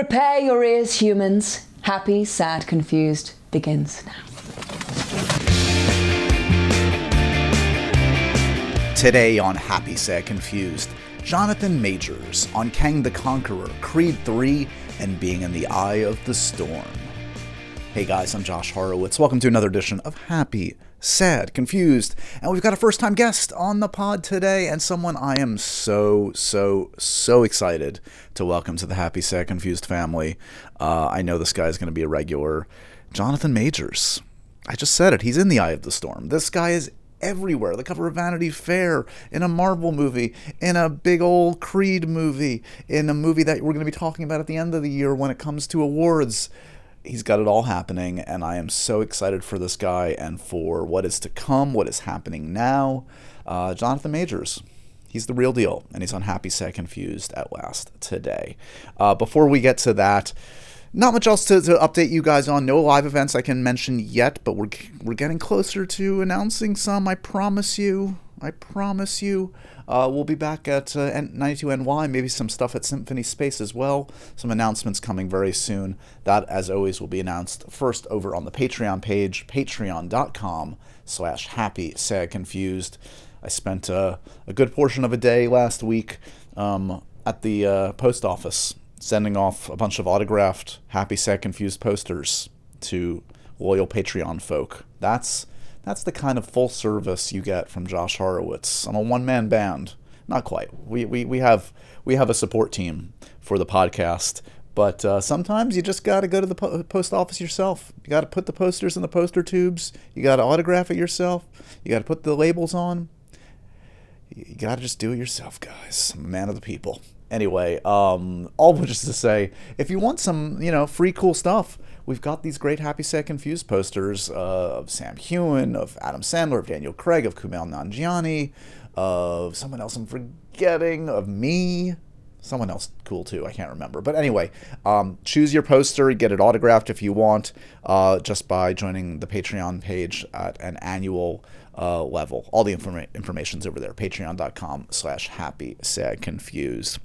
Prepare your ears, humans. Happy, sad, confused begins now. Today on Happy, Sad, Confused, Jonathan Majors on Kang the Conqueror, Creed 3, and being in the eye of the storm. Hey guys, I'm Josh Horowitz. Welcome to another edition of Happy, Sad, Confused. And we've got a first time guest on the pod today, and someone I am so, so, so excited to welcome to the Happy, Sad, Confused family. Uh, I know this guy is going to be a regular. Jonathan Majors. I just said it. He's in the eye of the storm. This guy is everywhere. The cover of Vanity Fair, in a Marvel movie, in a big old Creed movie, in a movie that we're going to be talking about at the end of the year when it comes to awards. He's got it all happening, and I am so excited for this guy and for what is to come, what is happening now. Uh, Jonathan Majors. He's the real deal, and he's on Happy Sad Confused at last today. Uh, before we get to that, not much else to, to, update you guys on. No live events I can mention yet, but we're we're getting closer to announcing some. I promise you. I promise you. Uh, we'll be back at uh, 92NY, maybe some stuff at Symphony Space as well. Some announcements coming very soon. That, as always, will be announced first over on the Patreon page, patreon.com slash happy, sad, confused. I spent uh, a good portion of a day last week um, at the uh, post office sending off a bunch of autographed happy, sad, confused posters to loyal Patreon folk. That's that's the kind of full service you get from Josh Horowitz. I'm a one man band. Not quite. We, we, we have we have a support team for the podcast, but uh, sometimes you just got to go to the po- post office yourself. You got to put the posters in the poster tubes. You got to autograph it yourself. You got to put the labels on. You got to just do it yourself, guys. I'm a man of the people. Anyway, um, all which is to say, if you want some, you know, free cool stuff, we've got these great Happy Sad Confused posters uh, of Sam Heughan, of Adam Sandler, of Daniel Craig, of Kumail Nanjiani, of someone else I'm forgetting, of me. Someone else cool too, I can't remember. But anyway, um, choose your poster, get it autographed if you want, uh, just by joining the Patreon page at an annual uh, level. All the informa- information's over there, patreon.com slash happy sad confused.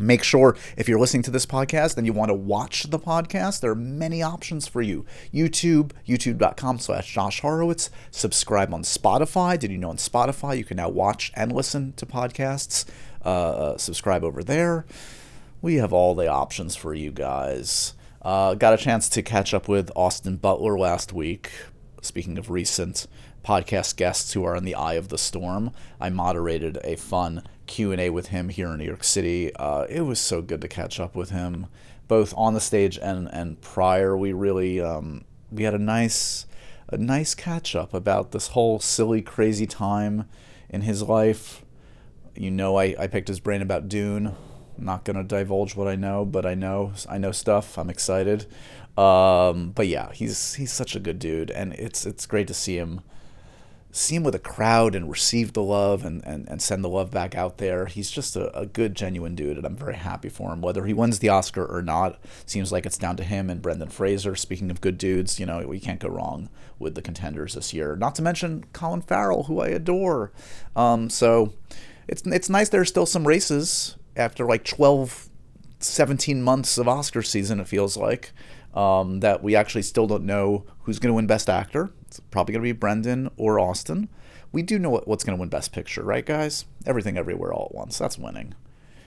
Make sure if you're listening to this podcast and you want to watch the podcast, there are many options for you. YouTube, youtube.com slash Josh Horowitz. Subscribe on Spotify. Did you know on Spotify you can now watch and listen to podcasts? Uh, subscribe over there. We have all the options for you guys. Uh, got a chance to catch up with Austin Butler last week. Speaking of recent podcast guests who are in the eye of the storm, I moderated a fun Q&A with him here in New York City. Uh, it was so good to catch up with him, both on the stage and, and prior. We really um, we had a nice a nice catch up about this whole silly, crazy time in his life. You know, I, I picked his brain about Dune. I'm not gonna divulge what I know, but I know I know stuff. I'm excited. Um, but yeah, he's he's such a good dude, and it's it's great to see him see him with a crowd and receive the love and, and, and send the love back out there. He's just a, a good, genuine dude, and I'm very happy for him. Whether he wins the Oscar or not, seems like it's down to him and Brendan Fraser. Speaking of good dudes, you know, we can't go wrong with the contenders this year. Not to mention Colin Farrell, who I adore. Um, so it's, it's nice there's still some races after like 12, 17 months of Oscar season, it feels like. Um, that we actually still don't know who's going to win Best Actor. It's probably going to be Brendan or Austin. We do know what's going to win Best Picture, right, guys? Everything Everywhere All at Once. That's winning.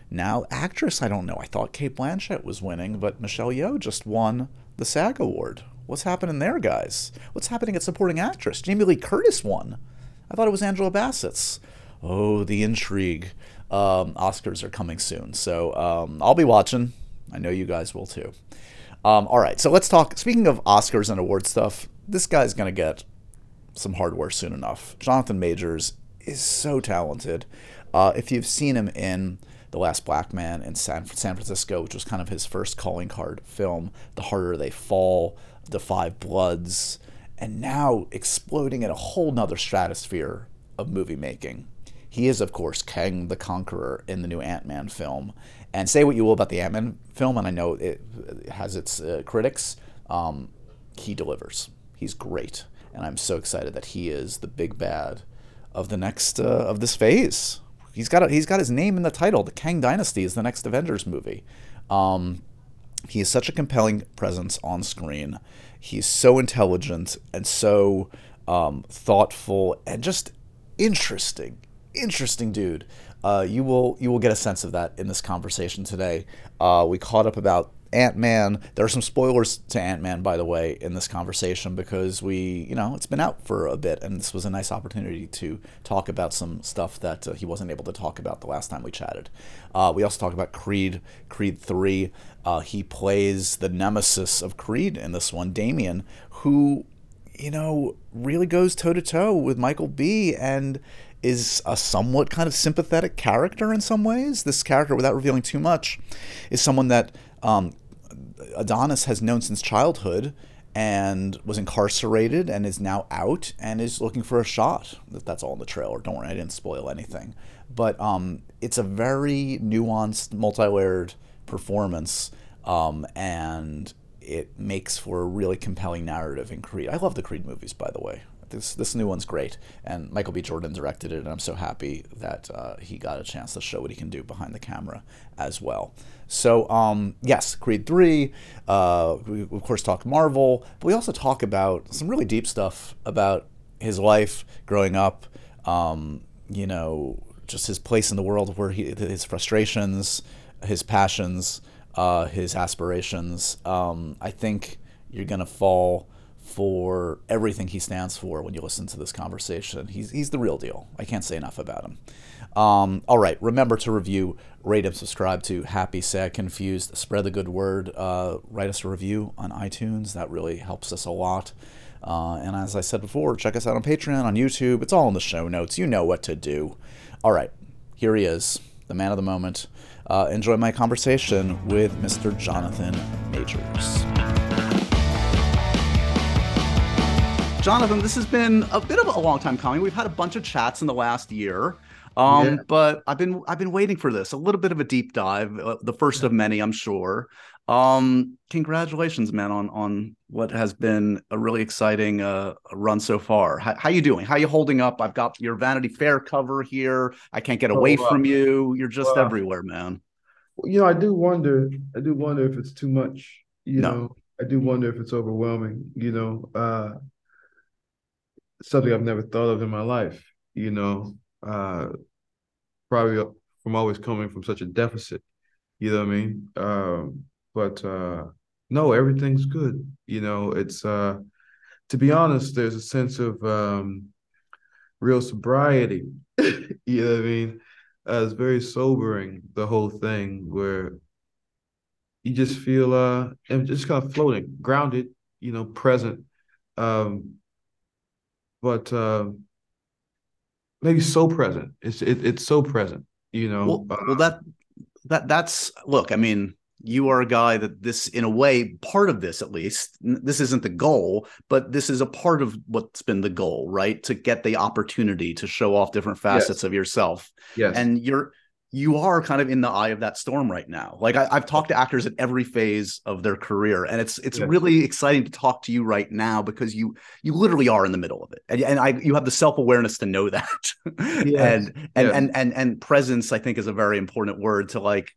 Now, actress, I don't know. I thought Cate Blanchett was winning, but Michelle Yeoh just won the SAG Award. What's happening there, guys? What's happening at supporting actress? Jamie Lee Curtis won. I thought it was Angela Bassett's. Oh, the intrigue. Um, Oscars are coming soon, so um, I'll be watching. I know you guys will too. Um, all right, so let's talk. Speaking of Oscars and award stuff, this guy's going to get some hardware soon enough. Jonathan Majors is so talented. Uh, if you've seen him in The Last Black Man in San, San Francisco, which was kind of his first calling card film, The Harder They Fall, The Five Bloods, and now exploding in a whole nother stratosphere of movie making. He is, of course, Kang the Conqueror in the new Ant Man film. And say what you will about the Ant Man film, and I know it has its uh, critics, um, he delivers. He's great, and I'm so excited that he is the big bad of the next uh, of this phase. He's got a, he's got his name in the title. The Kang Dynasty is the next Avengers movie. Um, he is such a compelling presence on screen. He's so intelligent and so um, thoughtful and just interesting, interesting dude. Uh, you will you will get a sense of that in this conversation today. Uh, we caught up about Ant Man. There are some spoilers to Ant Man, by the way, in this conversation because we, you know, it's been out for a bit, and this was a nice opportunity to talk about some stuff that uh, he wasn't able to talk about the last time we chatted. Uh, we also talked about Creed, Creed Three. Uh, he plays the nemesis of Creed in this one, Damian, who, you know, really goes toe to toe with Michael B. and is a somewhat kind of sympathetic character in some ways. This character, without revealing too much, is someone that um, Adonis has known since childhood and was incarcerated and is now out and is looking for a shot. That's all in the trailer. Don't worry, I didn't spoil anything. But um, it's a very nuanced, multi-layered performance, um, and it makes for a really compelling narrative in Creed. I love the Creed movies, by the way. This this new one's great, and Michael B. Jordan directed it, and I'm so happy that uh, he got a chance to show what he can do behind the camera as well. So um, yes, Creed three. Uh, we of course talk Marvel, but we also talk about some really deep stuff about his life growing up. Um, you know, just his place in the world, where he his frustrations, his passions, uh, his aspirations. Um, I think you're gonna fall for everything he stands for when you listen to this conversation. He's, he's the real deal. I can't say enough about him. Um, all right, remember to review, rate, and subscribe to Happy, Sad, Confused. Spread the good word. Uh, write us a review on iTunes. That really helps us a lot. Uh, and as I said before, check us out on Patreon, on YouTube. It's all in the show notes. You know what to do. All right, here he is, the man of the moment. Uh, enjoy my conversation with Mr. Jonathan Majors. Jonathan, this has been a bit of a long time coming. We've had a bunch of chats in the last year. Um, yeah. but I've been I've been waiting for this. A little bit of a deep dive, uh, the first of many, I'm sure. Um, congratulations, man, on on what has been a really exciting uh, run so far. How, how you doing? How you holding up? I've got your Vanity Fair cover here. I can't get away oh, from you. You're just everywhere, man. You know, I do wonder. I do wonder if it's too much. You no. know, I do wonder if it's overwhelming. You know, uh, something I've never thought of in my life, you know, uh, probably from always coming from such a deficit, you know what I mean? Um, but uh, no, everything's good. You know, it's, uh, to be honest, there's a sense of um, real sobriety, you know what I mean? Uh, it's very sobering, the whole thing, where you just feel uh, just kind of floating, grounded, you know, present. Um, but uh, maybe so present. It's it, it's so present, you know. Well, uh, well, that that that's look. I mean, you are a guy that this, in a way, part of this at least. This isn't the goal, but this is a part of what's been the goal, right? To get the opportunity to show off different facets yes. of yourself. Yes, and you're you are kind of in the eye of that storm right now. Like I, have talked to actors at every phase of their career, and it's it's really exciting to talk to you right now because you you literally are in the middle of it, and, and I you have the self awareness to know that, yes. and and, and and and presence I think is a very important word to like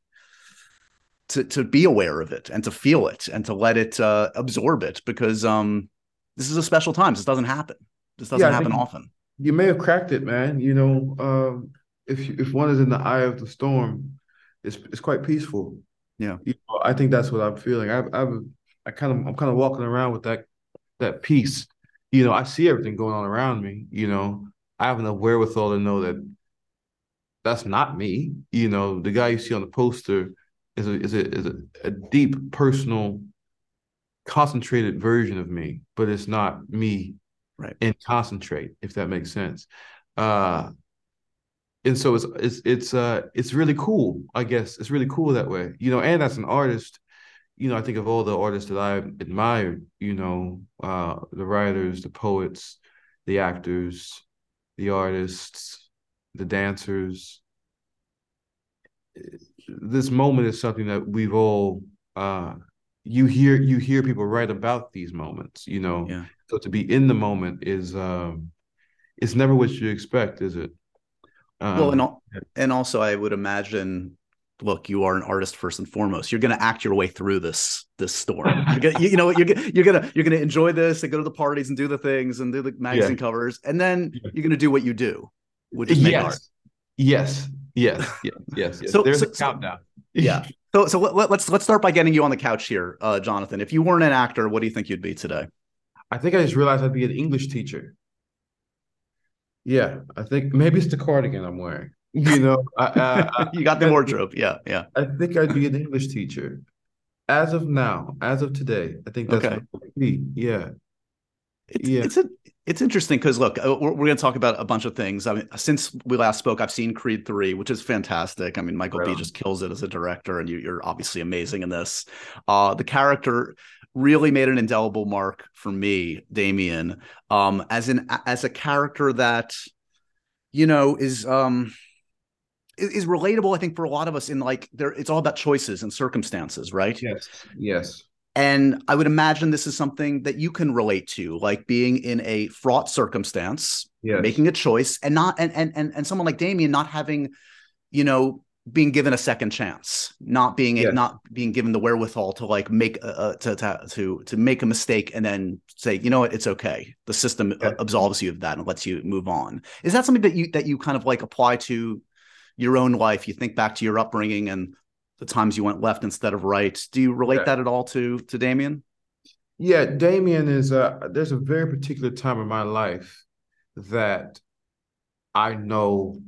to to be aware of it and to feel it and to let it uh, absorb it because um this is a special time. This doesn't happen. This doesn't yeah, happen often. You may have cracked it, man. You know. Um if if one is in the eye of the storm, it's it's quite peaceful. Yeah, you know, I think that's what I'm feeling. I've I've I kind of I'm kind of walking around with that that peace. You know, I see everything going on around me. You know, I have enough wherewithal to know that that's not me. You know, the guy you see on the poster is a is a is a, a deep personal concentrated version of me, but it's not me right in concentrate, if that makes sense. Uh and so it's it's it's uh it's really cool i guess. It's really cool that way you know and as an artist you know i think of all the artists that i admired you know uh the writers the poets the actors the artists the dancers. This moment is something that we've all uh you hear you hear people write about these moments you know. Yeah. so to be in the moment is um it's never what you expect is it um, well, and and also I would imagine look, you are an artist first and foremost. You're going to act your way through this this storm. You're gonna, you know, you're you're gonna you're gonna enjoy this and go to the parties and do the things and do the magazine yeah. covers, and then you're gonna do what you do, which is make yes. art. Yes, yes, yes, yes. yes. So there's so, a countdown. yeah. So so let, let's let's start by getting you on the couch here, uh, Jonathan. If you weren't an actor, what do you think you'd be today? I think I just realized I'd be an English teacher. Yeah, I think maybe it's the cardigan I'm wearing. You know, I, I, you got the wardrobe. Yeah, yeah. I think I'd be an English teacher. As of now, as of today, I think that's okay. be. Yeah. It's, yeah. It's a, it's interesting because look, uh, we're, we're going to talk about a bunch of things. I mean, since we last spoke, I've seen Creed three, which is fantastic. I mean, Michael right. B just kills it as a director, and you, are obviously amazing in this. Uh, the character really made an indelible mark for me, Damian, um, as an as a character that you know is um is relatable i think for a lot of us in like there it's all about choices and circumstances right? Yes. Yes. And i would imagine this is something that you can relate to like being in a fraught circumstance yes. making a choice and not and and and, and someone like damian not having you know being given a second chance not being yes. not being given the wherewithal to like make a, to, to to to make a mistake and then say you know what it's okay the system uh, absolves you of that and lets you move on is that something that you that you kind of like apply to your own life, you think back to your upbringing and the times you went left instead of right. Do you relate yeah. that at all to to Damian? Yeah, Damian is a there's a very particular time in my life that I know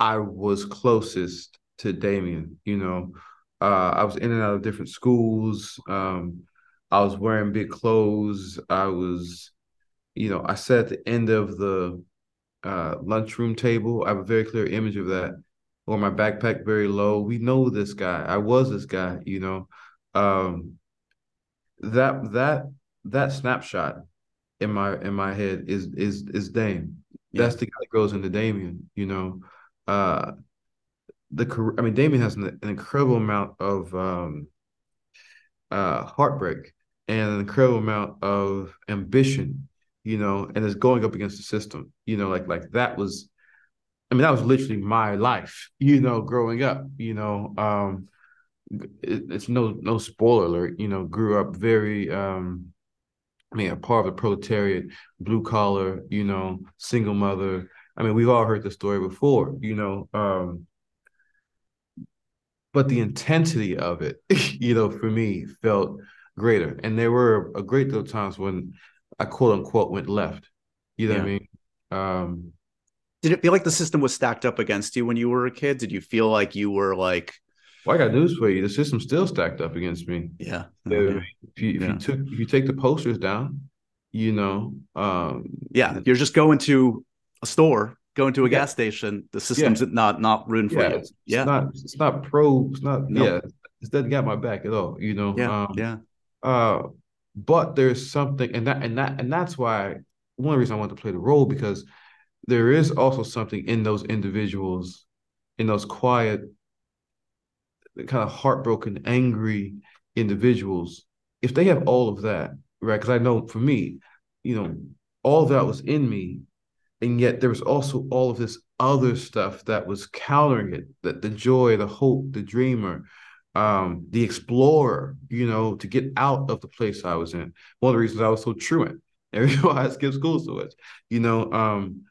I was closest to Damian. You know, uh, I was in and out of different schools. Um, I was wearing big clothes. I was, you know, I sat at the end of the uh, lunchroom table. I have a very clear image of that. Or my backpack very low. We know this guy. I was this guy. You know, um, that that that snapshot in my in my head is is is Dame. Yeah. That's the guy that goes into Damian. You know, uh, the I mean Damian has an, an incredible amount of um, uh, heartbreak and an incredible amount of ambition you know, and it's going up against the system, you know, like like that was, I mean, that was literally my life, you know, growing up, you know, um, it, it's no no spoiler alert, you know, grew up very, um, I mean, a part of the proletariat, blue collar, you know, single mother. I mean, we've all heard the story before, you know, um, but the intensity of it, you know, for me felt greater. And there were a great deal of times when I quote unquote went left. You know yeah. what I mean? Um, Did it feel like the system was stacked up against you when you were a kid? Did you feel like you were like well, I got news for you. The system's still stacked up against me. Yeah. if you if yeah. you took if you take the posters down, you know, um, yeah, you're just going to a store, going to a yeah. gas station. The system's yeah. not not ruined for you. It's, yeah, it's not it's not pro. It's not nope. yeah. It doesn't got my back at all. You know. Yeah. Um, yeah. Uh, but there's something and that and that and that's why one reason I want to play the role because there is also something in those individuals, in those quiet, kind of heartbroken, angry individuals. If they have all of that, right? Because I know for me, you know, all that was in me, and yet there was also all of this other stuff that was countering it. That the joy, the hope, the dreamer, um, the explorer, you know, to get out of the place I was in. One of the reasons I was so truant. And why I skipped school so much, you know. Um,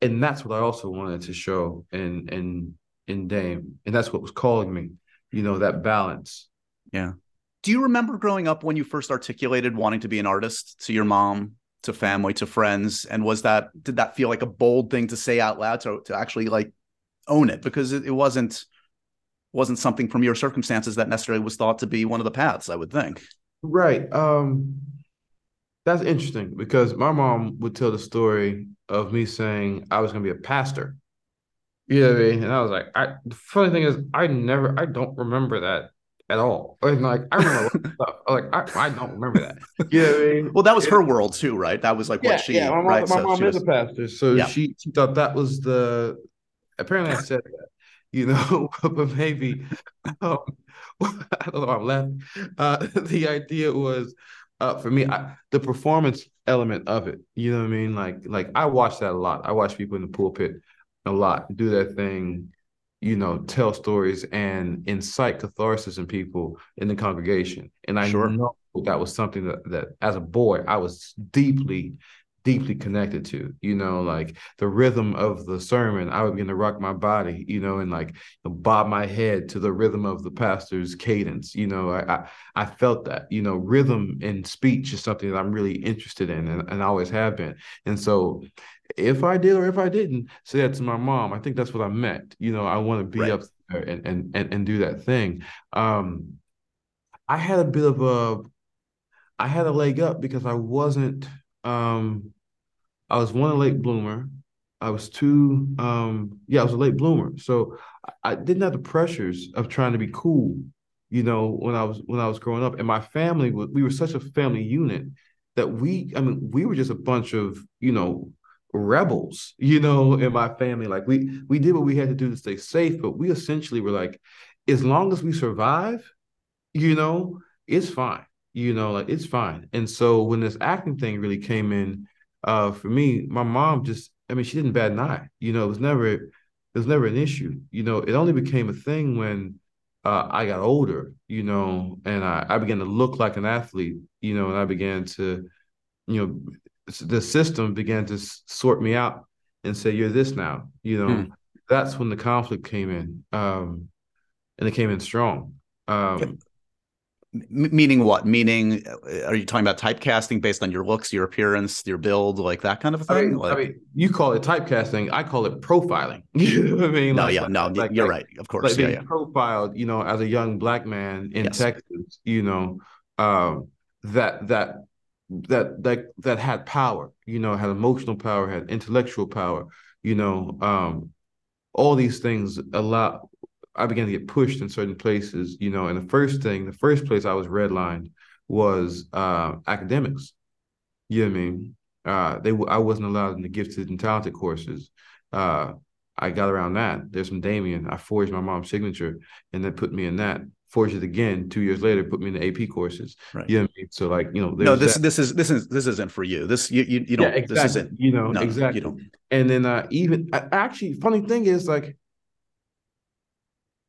and that's what I also wanted to show in in in Dame. And that's what was calling me, you know, that balance. Yeah. Do you remember growing up when you first articulated wanting to be an artist to your mom, to family, to friends? And was that did that feel like a bold thing to say out loud to to actually like own it? Because it, it wasn't wasn't something from your circumstances that necessarily was thought to be one of the paths, I would think. Right. Um, that's interesting because my mom would tell the story of me saying I was going to be a pastor. You know what I mean? And I was like, I. The funny thing is, I never, I don't remember that at all. And like, I remember stuff. Like, I, I don't remember that. You know I mean? Well, that was her world too, right? That was like yeah, what she. Yeah, my mom, right? my so mom is was, a pastor, so yeah. she, she thought that was the. Apparently, I said that you know, but maybe um, I don't know. I'm laughing. Uh, the idea was uh, for me I, the performance element of it. You know what I mean? Like like I watch that a lot. I watch people in the pulpit a lot do that thing. You know, tell stories and incite catharsis in people in the congregation. And I sure. know that was something that, that as a boy, I was deeply, deeply connected to, you know, like the rhythm of the sermon. I would begin to rock my body, you know, and like bob my head to the rhythm of the pastor's cadence. You know, I I, I felt that, you know, rhythm in speech is something that I'm really interested in and, and always have been. And so if I did or if I didn't say that to my mom, I think that's what I meant. You know, I want to be right. up there and, and and and do that thing. Um I had a bit of a I had a leg up because I wasn't um I was one a late bloomer. I was two, um, yeah, I was a late bloomer. So I, I didn't have the pressures of trying to be cool, you know, when I was when I was growing up. And my family was we were such a family unit that we, I mean, we were just a bunch of, you know, rebels, you know, in my family. Like we we did what we had to do to stay safe, but we essentially were like, as long as we survive, you know, it's fine. You know, like it's fine. And so when this acting thing really came in, uh, for me, my mom just, I mean, she didn't bat an eye. You know, it was never, it was never an issue. You know, it only became a thing when uh, I got older. You know, and I, I began to look like an athlete. You know, and I began to, you know, the system began to sort me out and say, "You're this now." You know, mm. that's when the conflict came in, um, and it came in strong. Um, meaning what? Meaning, uh, are you talking about typecasting based on your looks, your appearance, your build, like that kind of thing? I mean, like, I mean you call it typecasting. I call it profiling. you know I mean? No, like, yeah, no, like, you're right. Of course, like yeah, yeah. Profiled, you know, as a young black man in yes. Texas, you know, um, that that that that that had power. You know, had emotional power, had intellectual power. You know, um, all these things a lot I began to get pushed in certain places, you know, and the first thing, the first place I was redlined was uh, academics. You know what I mean? Uh, they I wasn't allowed in the gifted and talented courses. Uh, I got around that. There's some Damian. I forged my mom's signature and then put me in that. Forged it again two years later, put me in the AP courses. Right. You know what I mean? So like, you know, no, this that. this is this is this isn't for you. This you you, you don't yeah, exactly. this isn't you know, no, exactly. You don't. And then uh even actually funny thing is like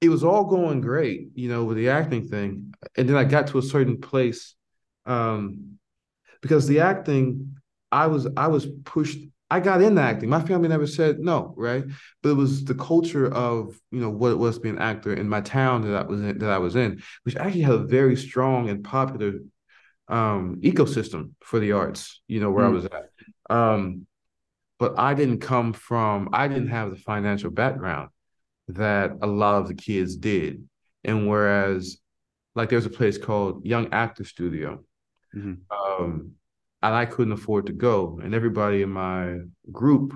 it was all going great, you know, with the acting thing. And then I got to a certain place um, because the acting, I was I was pushed. I got into acting. My family never said no, right? But it was the culture of you know what it was to be an actor in my town that I was in, that I was in, which actually had a very strong and popular um, ecosystem for the arts. You know where mm. I was at. Um, but I didn't come from. I didn't have the financial background that a lot of the kids did. And whereas, like, there's a place called Young Actor Studio, mm-hmm. um, and I couldn't afford to go. And everybody in my group,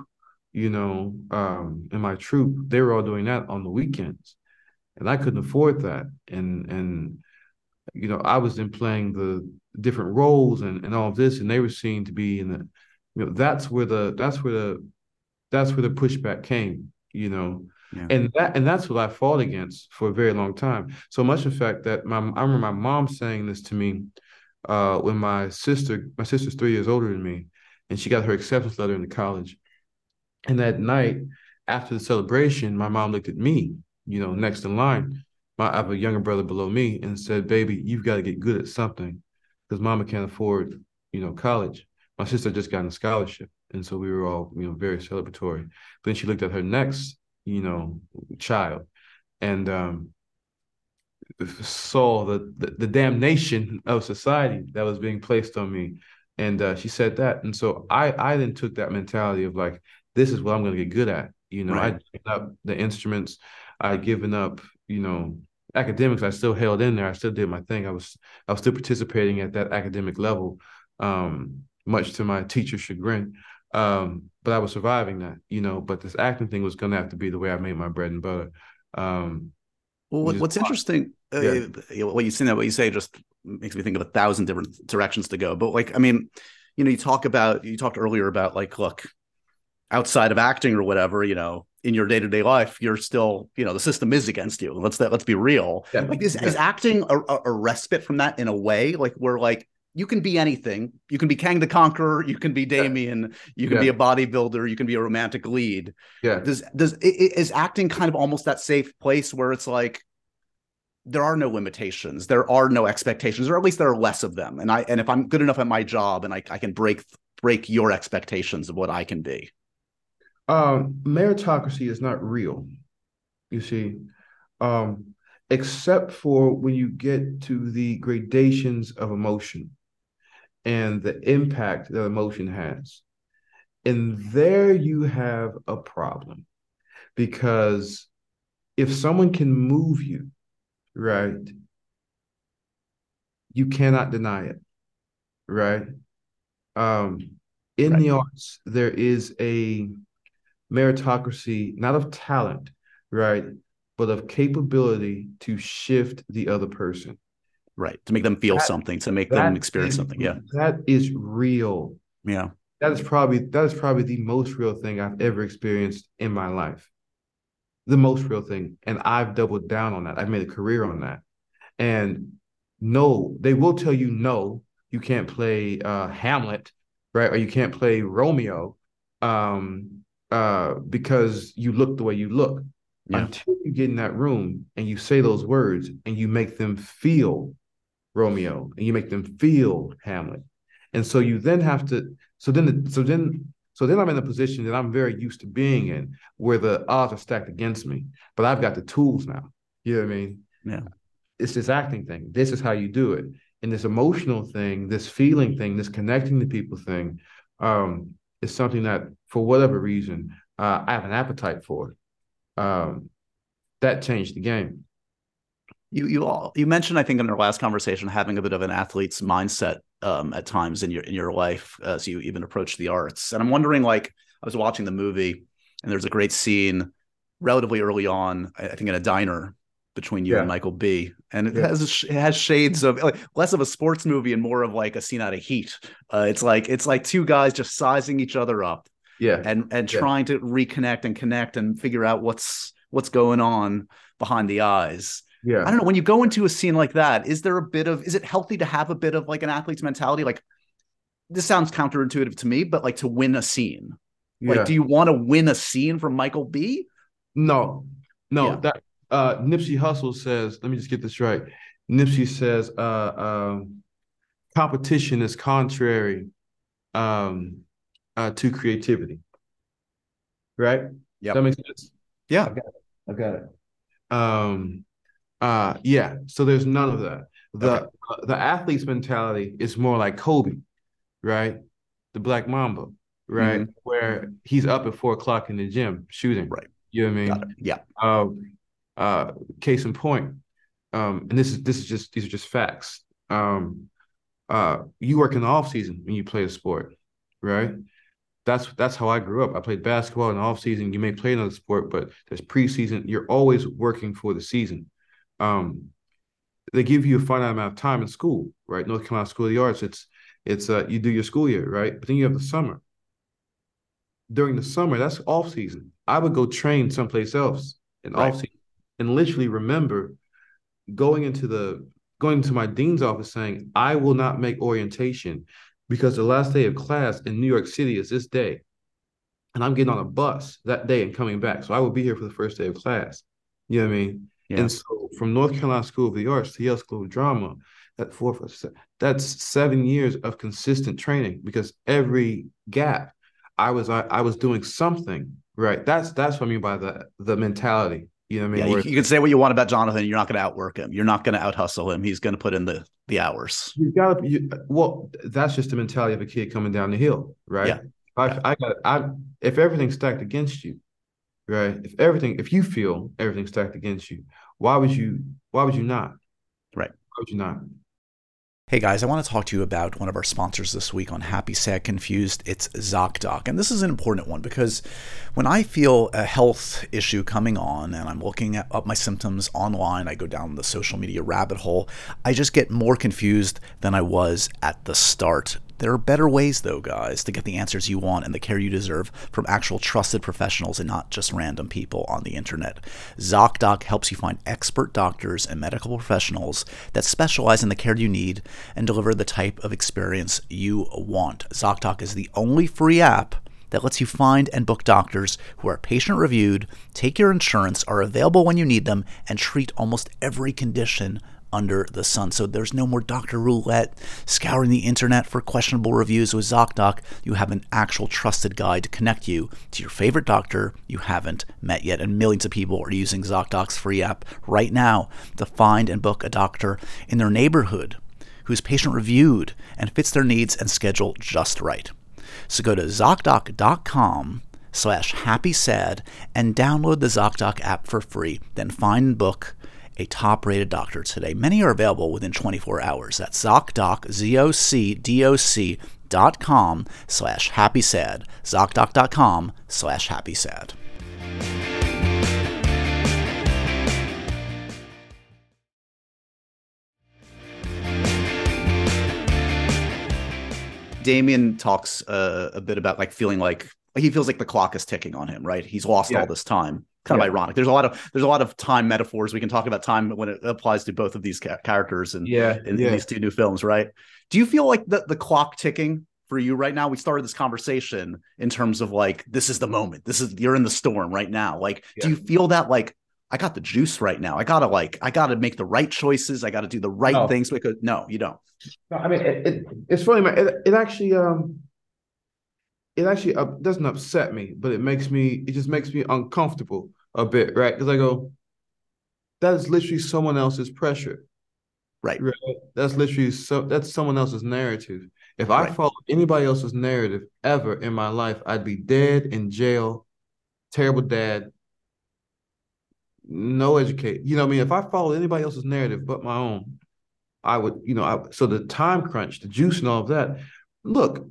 you know, um, in my troop, they were all doing that on the weekends, and I couldn't afford that. And and you know, I was then playing the different roles and and all of this, and they were seen to be in the, you know, that's where the that's where the that's where the pushback came. You know, yeah. And that and that's what I fought against for a very long time. So much in fact that my I remember my mom saying this to me uh, when my sister, my sister's three years older than me, and she got her acceptance letter into college. And that night, after the celebration, my mom looked at me, you know, next in line. My, I have a younger brother below me, and said, "Baby, you've got to get good at something, because Mama can't afford, you know, college." My sister just got a scholarship, and so we were all, you know, very celebratory. But then she looked at her next you know, child, and um, saw the, the, the damnation of society that was being placed on me. And uh, she said that, and so I I then took that mentality of like, this is what I'm going to get good at. You know, right. I'd given up the instruments, I'd given up, you know, academics. I still held in there. I still did my thing. I was I was still participating at that academic level, um, much to my teacher's chagrin. Um, but I was surviving that, you know. But this acting thing was gonna have to be the way I made my bread and butter. Um, well, what, what's interesting, uh, yeah. uh, what you say that, what you say, just makes me think of a thousand different directions to go. But like, I mean, you know, you talk about, you talked earlier about like, look, outside of acting or whatever, you know, in your day to day life, you're still, you know, the system is against you. Let's let's be real. Yeah. Like, is, yeah. is acting a, a respite from that in a way? Like, where like you can be anything. You can be Kang the Conqueror. You can be Damian. You can Yeah. be a bodybuilder. You can be a romantic lead. Yeah. Does does is acting kind of almost that safe place where it's like there are no limitations, there are no expectations, or at least there are less of them. And I and if I'm good enough at my job, and I, I can break break your expectations of what I can be. Um, meritocracy is not real, you see, um, except for when you get to the gradations of emotion and the impact that emotion has. And there you have a problem because if someone can move you, right, you cannot deny it, right? Um, in Right. the arts, there is a meritocracy, not of talent, right, but of capability to shift the other person. Right. To make them feel That- something, to make them experience is- something. Yeah. that is real. Yeah. That is probably that is probably the most real thing I've ever experienced in my life. The most real thing, and I've doubled down on that. I've made a career on that. And no, they will tell you no, you can't play uh, Hamlet, right, or you can't play Romeo, um, uh, because you look the way you look. Yeah. Until you get in that room and you say those words and you make them feel Romeo and you make them feel Hamlet. And so you then have to, so then, so then, so then I'm in a position that I'm very used to being in where the odds are stacked against me, but I've got the tools now. You know what I mean? Yeah. It's this acting thing. This is how you do it. And this emotional thing, this feeling thing, this connecting to people thing, um, is something that for whatever reason, uh, I have an appetite for. Um, that changed the game. You you all you mentioned I think in our last conversation having a bit of an athlete's mindset um, at times in your in your life as you even approach the arts. And I'm wondering like I was watching the movie and there's a great scene relatively early on I think in a diner between you Yeah. and Michael B. And it Yeah. has it has shades of like, less of a sports movie and more of like a scene out of Heat. Uh, it's like it's like two guys just sizing each other up Yeah. and and Yeah. trying to reconnect and connect and figure out what's what's going on behind the eyes. Yeah. I don't know. When you go into a scene like that, is there a bit of is it healthy to have a bit of like an athlete's mentality? Like this sounds counterintuitive to me, but like to win a scene. yeah. Like, do you want to win a scene from Michael B? No, no, Yeah. that uh Nipsey Hussle says, let me just get this right. Nipsey says uh um competition is contrary um uh to creativity. Right? yeah That makes sense. Yeah. I got it. I got it. Um uh yeah, so there's none of that. The Okay. uh, the athlete's mentality is more like Kobe, right? The Black Mamba, right? Where he's up at four o'clock in the gym shooting. Right. You know what I mean? Yeah. Um, uh, case in point, um, and this is this is just these are just facts. Um, uh, you work in the off season when you play a sport, right? That's that's how I grew up. I played basketball in the off season. You may play another sport, but there's preseason. You're always working for the season. Um, they give you a finite amount of time in school, right? North Carolina School of the Arts. It's it's uh, you do your school year, right? But then you have the summer. During the summer, that's off season. I would go train someplace else in Right. off season and literally remember going into the going to my dean's office saying, I will not make orientation because the last day of class in New York City is this day. And I'm getting on a bus that day and coming back. So I will be here for the first day of class. You know what I mean? Yeah. And so from North Carolina School of the Arts to Yale School of Drama, that four, five, six, that's seven years of consistent training because every gap I was I, I was doing something right. That's that's what I mean by the the mentality. You know what I mean? Yeah. Where You, you can say what you want about Jonathan. You're not going to outwork him. You're not going to out hustle him. He's going to put in the the hours. You've gotta you, well, that's just the mentality of a kid coming down the hill, right? Yeah. I, Yeah. I got I if everything's stacked against you, right? If everything if you feel everything's stacked against you, why would you why would you not? Right. Why would you not? Hey guys, I want to talk to you about one of our sponsors this week on Happy, Sad, Confused. It's ZocDoc. And this is an important one because when I feel a health issue coming on and I'm looking at, up my symptoms online, I go down the social media rabbit hole, I just get more confused than I was at the start There are better ways, though, guys, to get the answers you want and the care you deserve from actual trusted professionals and not just random people on the internet. ZocDoc helps you find expert doctors and medical professionals that specialize in the care you need and deliver the type of experience you want. ZocDoc is the only free app that lets you find and book doctors who are patient reviewed, take your insurance, are available when you need them, and treat almost every condition under the sun. So there's no more Dr. Roulette scouring the internet for questionable reviews with ZocDoc. You have an actual trusted guide to connect you to your favorite doctor you haven't met yet. And millions of people are using ZocDoc's free app right now to find and book a doctor in their neighborhood who's patient reviewed and fits their needs and schedule just right. So go to ZocDoc.com slash happy sad and download the ZocDoc app for free. Then find and book a top rated doctor today. Many are available within 24 hours. That's ZocDoc, Z O C D O C dot com slash happy sad. ZocDoc.com slash happy sad. Damian talks uh, a bit about like feeling like he feels like the clock is ticking on him, right? He's lost yeah. all this time kind of ironic. There's a lot of there's a lot of time metaphors. We can talk about time when it applies to both of these ca- characters and yeah, in, yeah. in, these two new films, right? Do you feel like the the clock ticking for you right now? We started this conversation in terms of like this is the moment. This is you're in the storm right now. Like, yeah. do you feel that like I got the juice right now? I gotta like I gotta make the right choices. I gotta do the right no. things because no, you don't. No, I mean it, it, it's funny, man. It, it actually um it actually uh, doesn't upset me, but it makes me it just makes me uncomfortable a bit, right? Because I go, that is literally someone else's pressure. Right. right. That's literally so that's someone else's narrative. If I right. followed anybody else's narrative ever in my life, I'd be dead in jail, terrible dad, no educate. You know what I mean? If I followed anybody else's narrative but my own, I would, you know, I, so the time crunch, the juice and all of that. Look,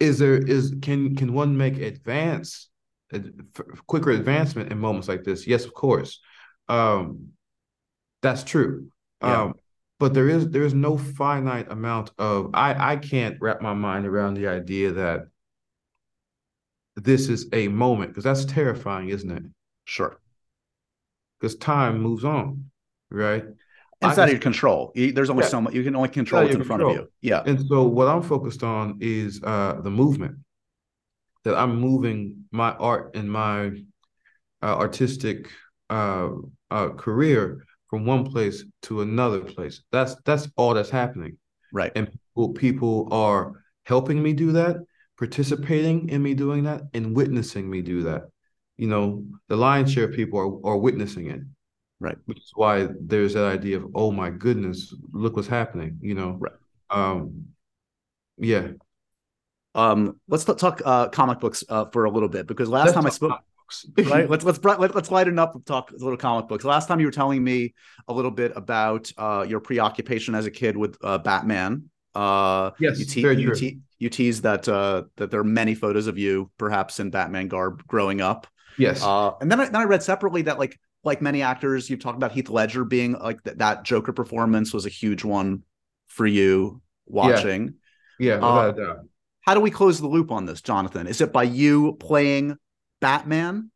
is there is can can one make advance quicker advancement in moments like this? Yes of course. Um that's true. Yeah. um but there is there is no finite amount of i i can't wrap my mind around the idea that this is a moment because that's terrifying isn't it? Sure. Because time moves on right it's out of your control. There's only yeah, so much you can only control what's in control. front of you. Yeah. And so what I'm focused on is uh, the movement. That I'm moving my art and my uh, artistic uh, uh, career from one place to another place. That's that's all that's happening. Right. And people, people are helping me do that, participating in me doing that, and witnessing me do that. You know, the lion's share of people are, are witnessing it. Right. Which is why there's that idea of, oh my goodness, look what's happening, you know? Right. Um, yeah. Um, let's talk uh, comic books uh, for a little bit because last let's time I spoke, right? Let's let's let, let's lighten up and talk a little comic books. Last time you were telling me a little bit about uh, your preoccupation as a kid with uh, Batman. Uh, yes, you, te- very you, te- you tease that uh, that there are many photos of you, perhaps in Batman garb, growing up. Yes, uh, and then I, then I read separately that like like many actors, you've talked about Heath Ledger being like th- that Joker performance was a huge one for you watching. Yeah, yeah uh, How do we close the loop on this, Jonathan? Is it by you playing Batman?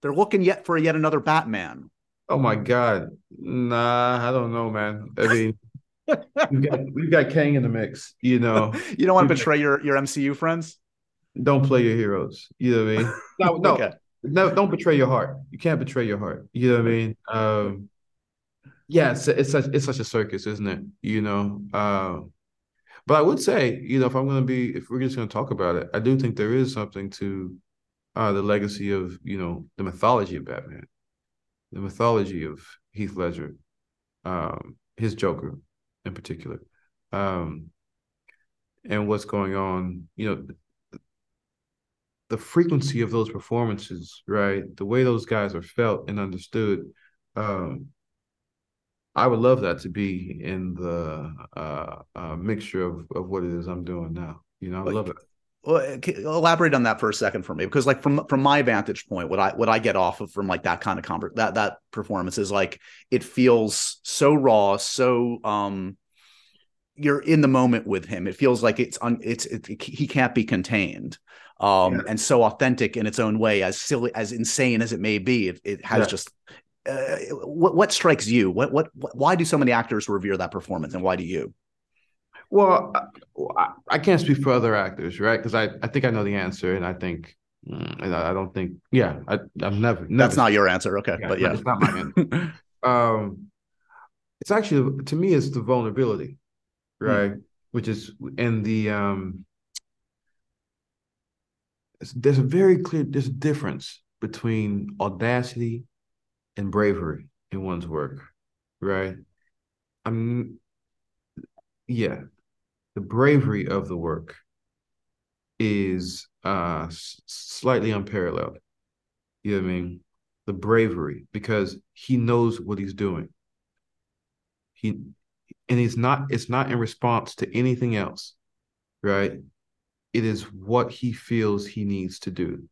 They're looking yet for yet another Batman. Oh my God. Nah, I don't know, man. I mean, we've got we've got Kang in the mix, you know. you don't want to betray your, your MCU friends? Don't play your heroes. You know what I mean? No, no. okay no, don't betray your heart. You can't betray your heart. You know what I mean? Um, yeah, it's, it's such it's such a circus, isn't it? You know. Uh, but I would say, you know, if I'm going to be, if we're just going to talk about it, I do think there is something to uh, the legacy of, you know, the mythology of Batman, the mythology of Heath Ledger, um, his Joker in particular, um, and what's going on. You know, the frequency of those performances, right? The way those guys are felt and understood. Um, I would love that to be in the uh, uh, mixture of, of what it is I'm doing now. You know, I love it. Well, elaborate on that for a second for me, because like from from my vantage point, what I what I get off of from like that kind of conver- that that performance is like it feels so raw, so um you're in the moment with him. It feels like it's on. It's it, he can't be contained, um, yeah. and so authentic in its own way. As silly, as insane as it may be, it, it has yeah. just. Uh, what what strikes you? What, what why do so many actors revere that performance, and why do you? Well, I, I can't speak for other actors, right? Because I, I think I know the answer, and I think mm, and I, I don't think, yeah, I, I've never, never. That's not your answer, okay? Yeah, but yeah, it's not my answer. um, it's actually to me, it's the vulnerability, hmm. right? Mm. Which is in the um, there's a very clear there's a difference between audacity and bravery in one's work, right? I'm yeah, the bravery of the work is uh slightly unparalleled. You know what I mean? The bravery because he knows what he's doing. He and he's not it's not in response to anything else, right? It is what he feels he needs to do.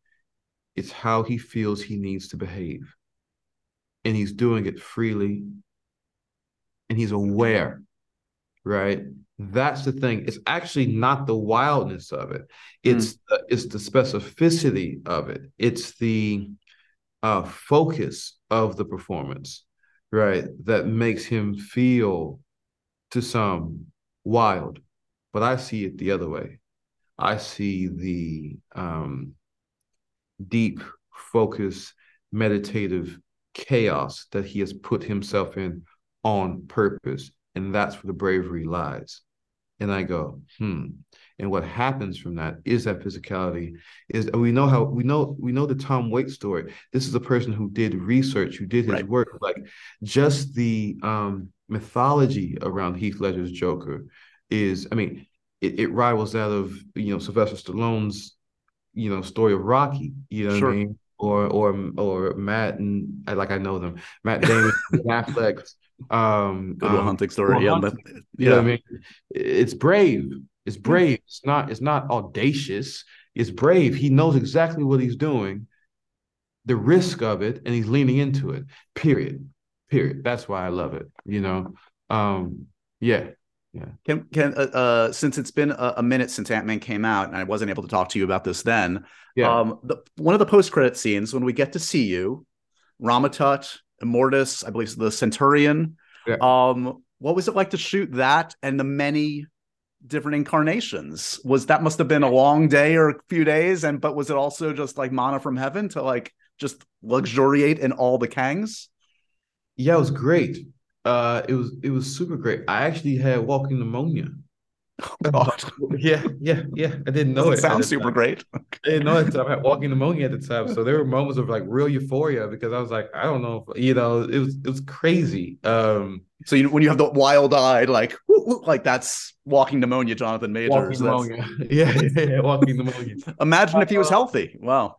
It's how he feels he needs to behave. And he's doing it freely. And he's aware, right? That's the thing. It's actually not the wildness of it. It's mm. the, it's the specificity of it. It's the uh, focus of the performance, right? That makes him feel to some wild. But I see it the other way. I see the um, deep focus, meditative chaos that he has put himself in on purpose. And that's where the bravery lies and I go, hmm. And what happens from that is that physicality is we know how we know we know the Tom Waits story. This is a person who did research, who did his right. work. Like just the um mythology around Heath Ledger's Joker is, I mean, it, it rivals that of you know Sylvester Stallone's you know story of Rocky. You know sure. what I mean? Or or or Matt and like I know them. Matt Damon, Affleck, um Good um, hunting story. Yeah hunting, but, yeah you know I mean? It's brave. It's brave. It's not it's not audacious. It's brave. He knows exactly what he's doing the risk of it and he's leaning into it. Period. Period. That's why i love it you know? Um yeah yeah. Can can uh, uh, since it's been a, a, minute since Ant Man came out, and I wasn't able to talk to you about this then. Yeah. Um, the, one of the post credit scenes when we get to see you, Rama-Tut, Immortus, I believe the Centurion. Yeah. Um, what was it like to shoot that and the many different incarnations? Was that must have been a long day or a few days, and but was it also just like mana from heaven to like just luxuriate in all the Kangs? Yeah, it was great. Uh, it was it was super great. I actually had walking pneumonia. Oh, yeah, yeah, yeah. I didn't know it. Sounds super great. I didn't know it. I had walking pneumonia at the time, so there were moments of like real euphoria because I was like, I don't know, if, you know, it was it was crazy. Um, so you, when you have the wild eyed, like like that's walking pneumonia, Jonathan Majors. Walking pneumonia. Yeah, yeah, yeah, walking pneumonia. Imagine if he was uh, healthy. Wow.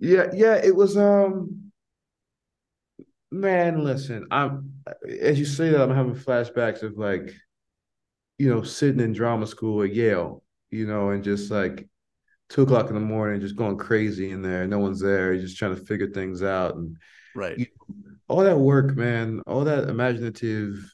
Yeah, yeah. It was. Um, man, listen. I'm as you say that, I'm having flashbacks of like you know, sitting in drama school at Yale, you know, and just like two o'clock in the morning, just going crazy in there. No one's there, just trying to figure things out. And right. You all that work, man, all that imaginative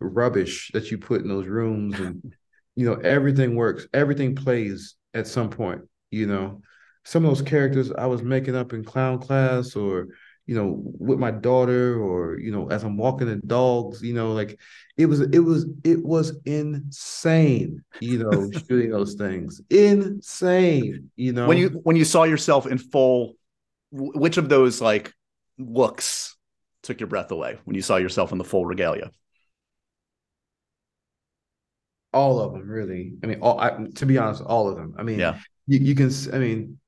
rubbish that you put in those rooms and you know, everything works, everything plays at some point, you know. Some of those characters I was making up in clown class or you know, with my daughter or, you know, as I'm walking the dogs, you know, like it was, it was, it was insane, you know, shooting those things. Insane, you know. When you when you saw yourself in full, which of those like looks took your breath away when you saw yourself in the full regalia? All of them, really. I mean, all I, to be honest, all of them. I mean, yeah. you, you can. I mean,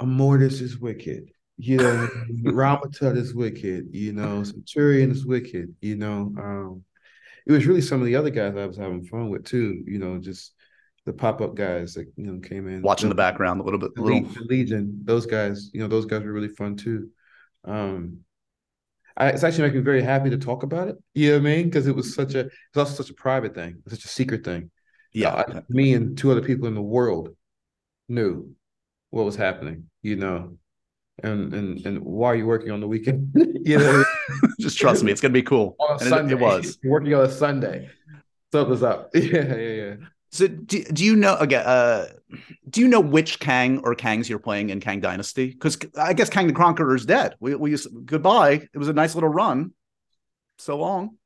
Immortus is wicked you know, Rama-Tut is wicked, you know, Centurion is wicked, you know. Um, it was really some of the other guys I was having fun with too, you know, just the pop-up guys that you know came in. Watching the, the background a little bit the little... legion those guys you know those guys were really fun too. Um I, it's actually making me very happy to talk about it you know what i mean? Because it was such a it's also such a private thing such a secret thing. Yeah. Uh, me and two other people in the world knew what was happening you know and and and why are you working on the weekend? you know, just trust me, it's gonna be cool. On a Sunday, it, it was working on a Sunday. Something's up. Yeah, yeah, yeah. So do, do you know again? Uh, do you know which Kang or Kangs you're playing in Kang Dynasty? Because I guess Kang the Conqueror is dead. We we used, goodbye. It was a nice little run. So long.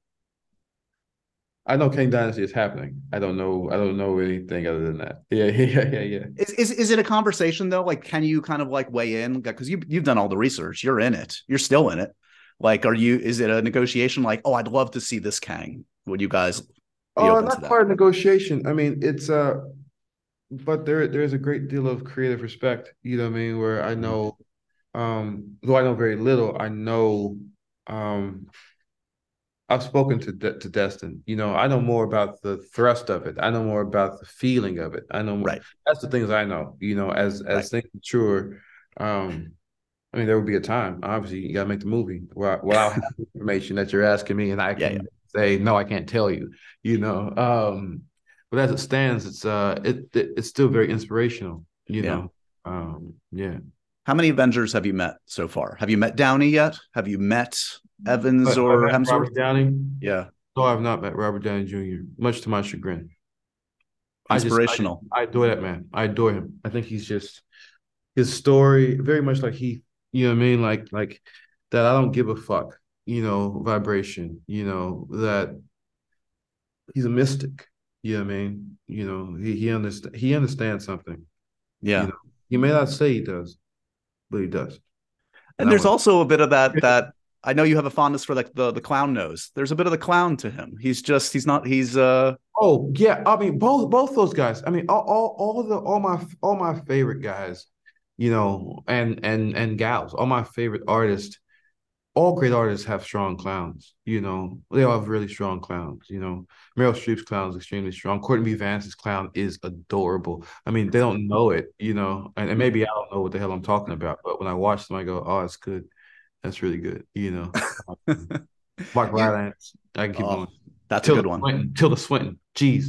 I know Kang Dynasty is happening. I don't know. I don't know anything other than that. Yeah, yeah, yeah, yeah. Is is is it a conversation though? Like, can you kind of like weigh in? Because you you've done all the research. You're in it. You're still in it. Like, are you? Is it a negotiation? Like, oh, I'd love to see this Kang. Would you guys? Oh, not part of negotiation. I mean, it's uh, but there there's a great deal of creative respect. You know what I mean? Where I know, um, though I know very little, I know, um, I've spoken to De- to Destin. You know, I know more about the thrust of it. I know more about the feeling of it. I know more, right. That's the things I know. You know, as as right. things mature, um, I mean, there will be a time. Obviously, you got to make the movie. Well, well, I have information that you're asking me, and I can yeah, yeah. say no. I can't tell you. You know, um, but as it stands, it's uh, it, it it's still very inspirational. You yeah. know, um, yeah. How many Avengers have you met so far? Have you met Downey yet? Have you met Evans but, or Hemsworth? Robert Downey. Yeah. No, I've not met Robert Downey Jr. Much to my chagrin. Inspirational. I, just, I, I adore that man. I adore him. I think he's just his story, very much like he you know what I mean? Like like that I don't give a fuck, you know, vibration, you know, that he's a mystic. You know what I mean? You know, he he understand he understands something. Yeah. You know? He may not say he does, but he does. And, and there's also a bit of that that I know you have a fondness for like the the clown nose. There's a bit of the clown to him. He's just he's not he's uh oh yeah. I mean both both those guys. I mean all all, all the all my all my favorite guys you know, and and and gals. All my favorite artists, all great artists have strong clowns. You know, they all have really strong clowns. You know, Meryl Streep's clown is extremely strong. Courtney B. Vance's clown is adorable. I mean, they don't know it, you know, and, and maybe I don't know what the hell I'm talking about, but when I watch them, I go, "Oh, it's good. That's really good." You know, Mark Rylance. I can keep oh, going. That's Tilda a good one. Swinton, Tilda Swinton. Jeez,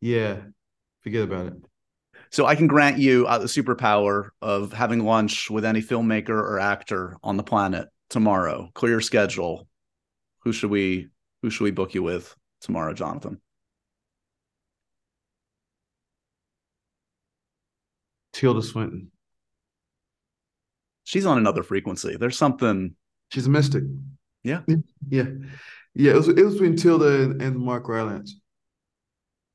yeah. Forget about it. So I can grant you uh, the superpower of having lunch with any filmmaker or actor on the planet tomorrow. Clear schedule. Who should we who should we book you with tomorrow, Jonathan? Tilda Swinton. She's on another frequency. There's something. She's a mystic. Yeah. Yeah. Yeah. It was it was between Tilda and, and Mark Rylance.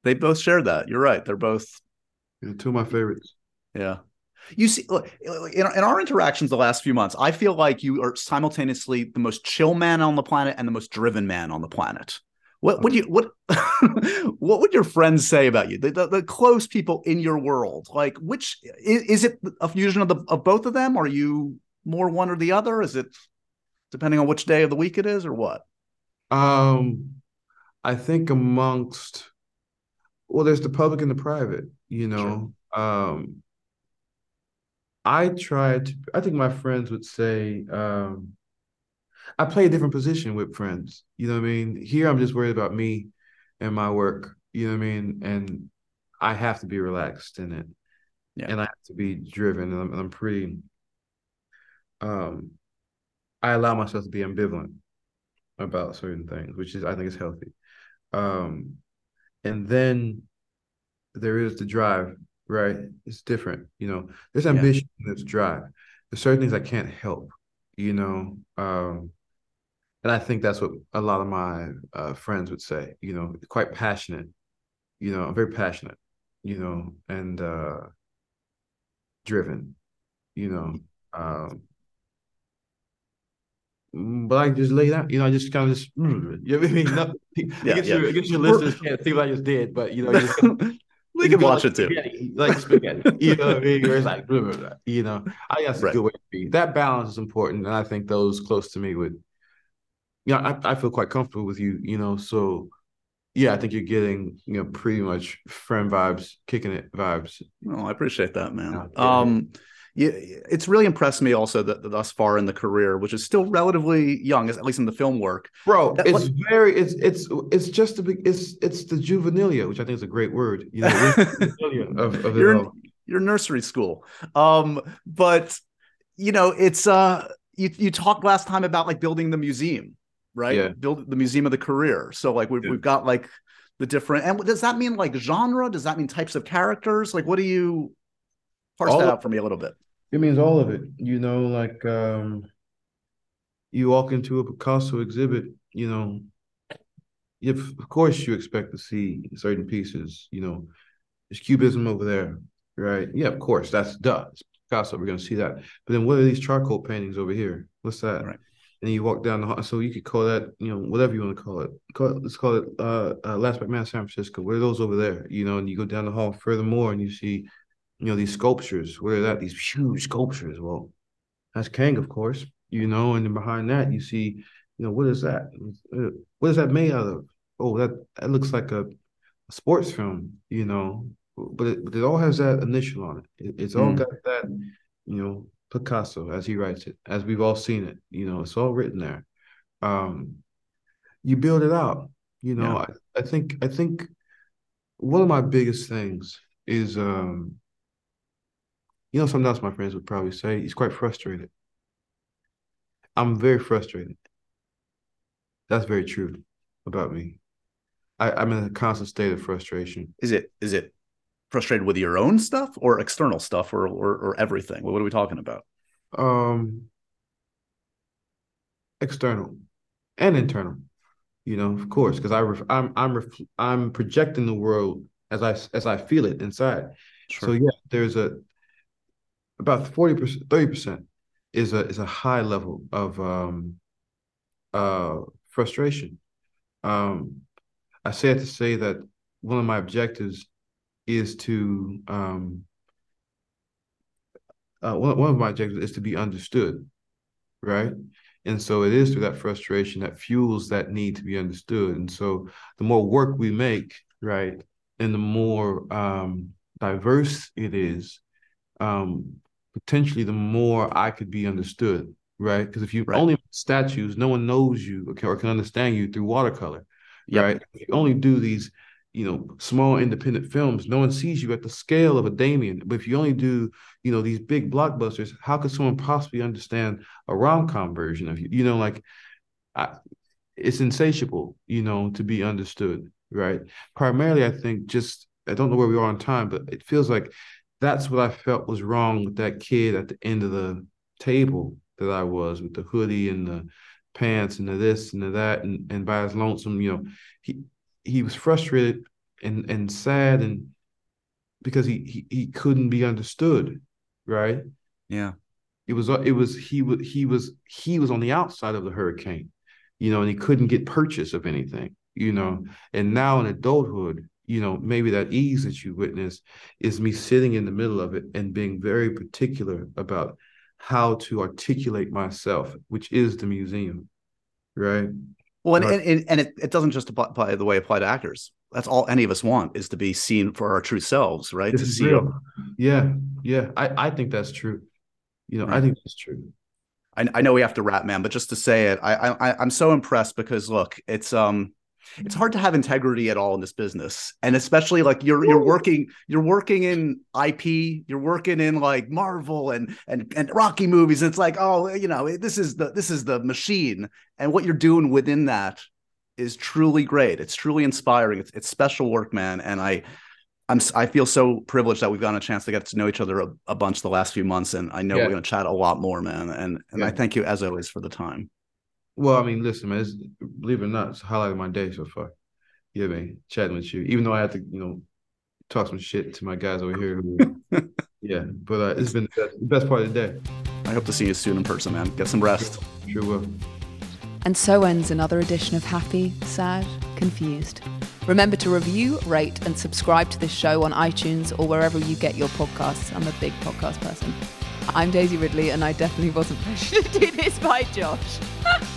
They both share that. You're right. They're both yeah, two of my favorites. Yeah. You see, in, in our interactions the last few months, I feel like you are simultaneously the most chill man on the planet and the most driven man on the planet. What would you what what would your friends say about you? The, the, the, close people in your world, like which is, is it a fusion of the of both of them? Are you more one or the other? Is it depending on which day of the week it is, or what? Um, I think amongst well, there's the public and the private you know sure. um i try to i think my friends would say um i play a different position with friends you know what i mean here i'm just worried about me and my work you know what i mean and i have to be relaxed in it yeah. and i have to be driven and I'm, I'm pretty um i allow myself to be ambivalent about certain things which is i think is healthy um and then there is the drive, right? It's different, you know. There's ambition, yeah. there's drive. There's certain things I can't help, you know. Um, and I think that's what a lot of my uh, friends would say, you know, quite passionate. You know, I'm very passionate, you know, and uh, driven, you know. Um, but I just lay that, you know, I just kind of just, you know what I mean? Not, yeah, I, guess yeah. I guess your listeners can't see what I just did, but you know, just, we can watch like it too. Like spaghetti. you know what I mean? Where it's like, blah, blah, blah. you know, I guess right. a good way to be. That balance is important. And I think those close to me would, you know, I, I feel quite comfortable with you, you know, so yeah, I think you're getting, you know, pretty much friend vibes, kicking it vibes. Oh, I appreciate that, man. Yeah. Um, yeah, it's really impressed me also that, that, thus far in the career, which is still relatively young, at least in the film work, bro. That, it's like, very, it's it's it's just a big, it's it's the juvenilia, which I think is a great word. You know, of, of you're, you're nursery school, um, but you know, it's uh, you you talked last time about like building the museum, right? Yeah. Build the museum of the career. So like we've yeah. we've got like the different and does that mean like genre? Does that mean types of characters? Like what do you parse All that out for me a little bit? It means all of it, you know, like um you walk into a Picasso exhibit, you know, if of course you expect to see certain pieces, you know, there's cubism over there, right? Yeah, of course, that's duh. It's Picasso, we're gonna see that. But then what are these charcoal paintings over here? What's that? Right. And you walk down the hall, so you could call that, you know, whatever you want to call it. Call it let's call it uh, uh Last Man San Francisco. What are those over there? You know, and you go down the hall furthermore and you see, you know, these sculptures. What are that? These huge sculptures. Well, that's Kang, of course, you know, and then behind that you see, you know, what is that? What is that made out of? Oh, that that looks like a, a sports film, you know, but it, but it all has that initial on it. it it's all Mm. got that, you know, Picasso as he writes it, as we've all seen it. You know, it's all written there. Um, you build it out. You know, Yeah. I, I think I think one of my biggest things is um, you know, something else my friends would probably say. He's quite frustrated. I'm very frustrated. That's very true about me. I, I'm in a constant state of frustration. Is it is it frustrated with your own stuff or external stuff or or, or everything? What are we talking about? Um, external and internal, you know, of course, because I ref, I'm I'm ref, I'm projecting the world as I as I feel it inside. So yeah, there's a about 40%, 30% is a is a high level of um uh frustration. Um I say it to say that one of my objectives is to um uh one, one of my objectives is to be understood, right? And so it is through that frustration that fuels that need to be understood. And so the more work we make, right, and the more um diverse it is, um, potentially the more I could be understood, right? Because if you Right. only make statues, no one knows you or can, or can understand you through watercolor, Yep. right? If you only do these, you know, small independent films, no one sees you at the scale of a Damian. But if you only do, you know, these big blockbusters, how could someone possibly understand a rom-com version of you? You know, like I, it's insatiable, you know, to be understood, right? Primarily, I think just I don't know where we are on time, but it feels like that's what I felt was wrong with that kid at the end of the table that I was with the hoodie and the pants and the this and the that and, and by his lonesome, you know, he he was frustrated and and sad and because he he, he couldn't be understood, right? Yeah. It was it was he was he was he was on the outside of the hurricane, you know, and he couldn't get purchase of anything, you know. And now in adulthood, you know, maybe that ease that you witness is me sitting in the middle of it and being very particular about how to articulate myself, which is the museum, right? Well, and, Right. and, and it, it doesn't just apply, apply the way apply to actors. That's all any of us want is to be seen for our true selves, right? This to see real. Yeah, yeah. I, I think that's true. You know, I think that's true. I, I know we have to wrap, man, but just to say it, I, I I'm so impressed because look, it's um, it's hard to have integrity at all in this business, and especially like you're you're working you're working in IP, you're working in like Marvel and and and Rocky movies. It's like oh, you know, this is the this is the machine, and what you're doing within that is truly great. It's truly inspiring. It's it's special work, man, and I. I'm I feel so privileged that we've gotten a chance to get to know each other a, a bunch the last few months, and I know Yeah. we're going to chat a lot more, man. And and I thank you as always for the time. Well, I mean, listen, man, it's, believe it or not, it's the highlight of my day so far. You know what I mean? Chatting with you, even though I had to, you know, talk some shit to my guys over here. Who, yeah, but uh, it's been the best, the best part of the day. I hope to see you soon in person, man. Get some rest. Sure will. And so ends another edition of Happy, Sad, Confused. Remember to review, rate, and subscribe to this show on iTunes or wherever you get your podcasts. I'm a big podcast person. I'm Daisy Ridley, and I definitely wasn't pressured to do this by Josh.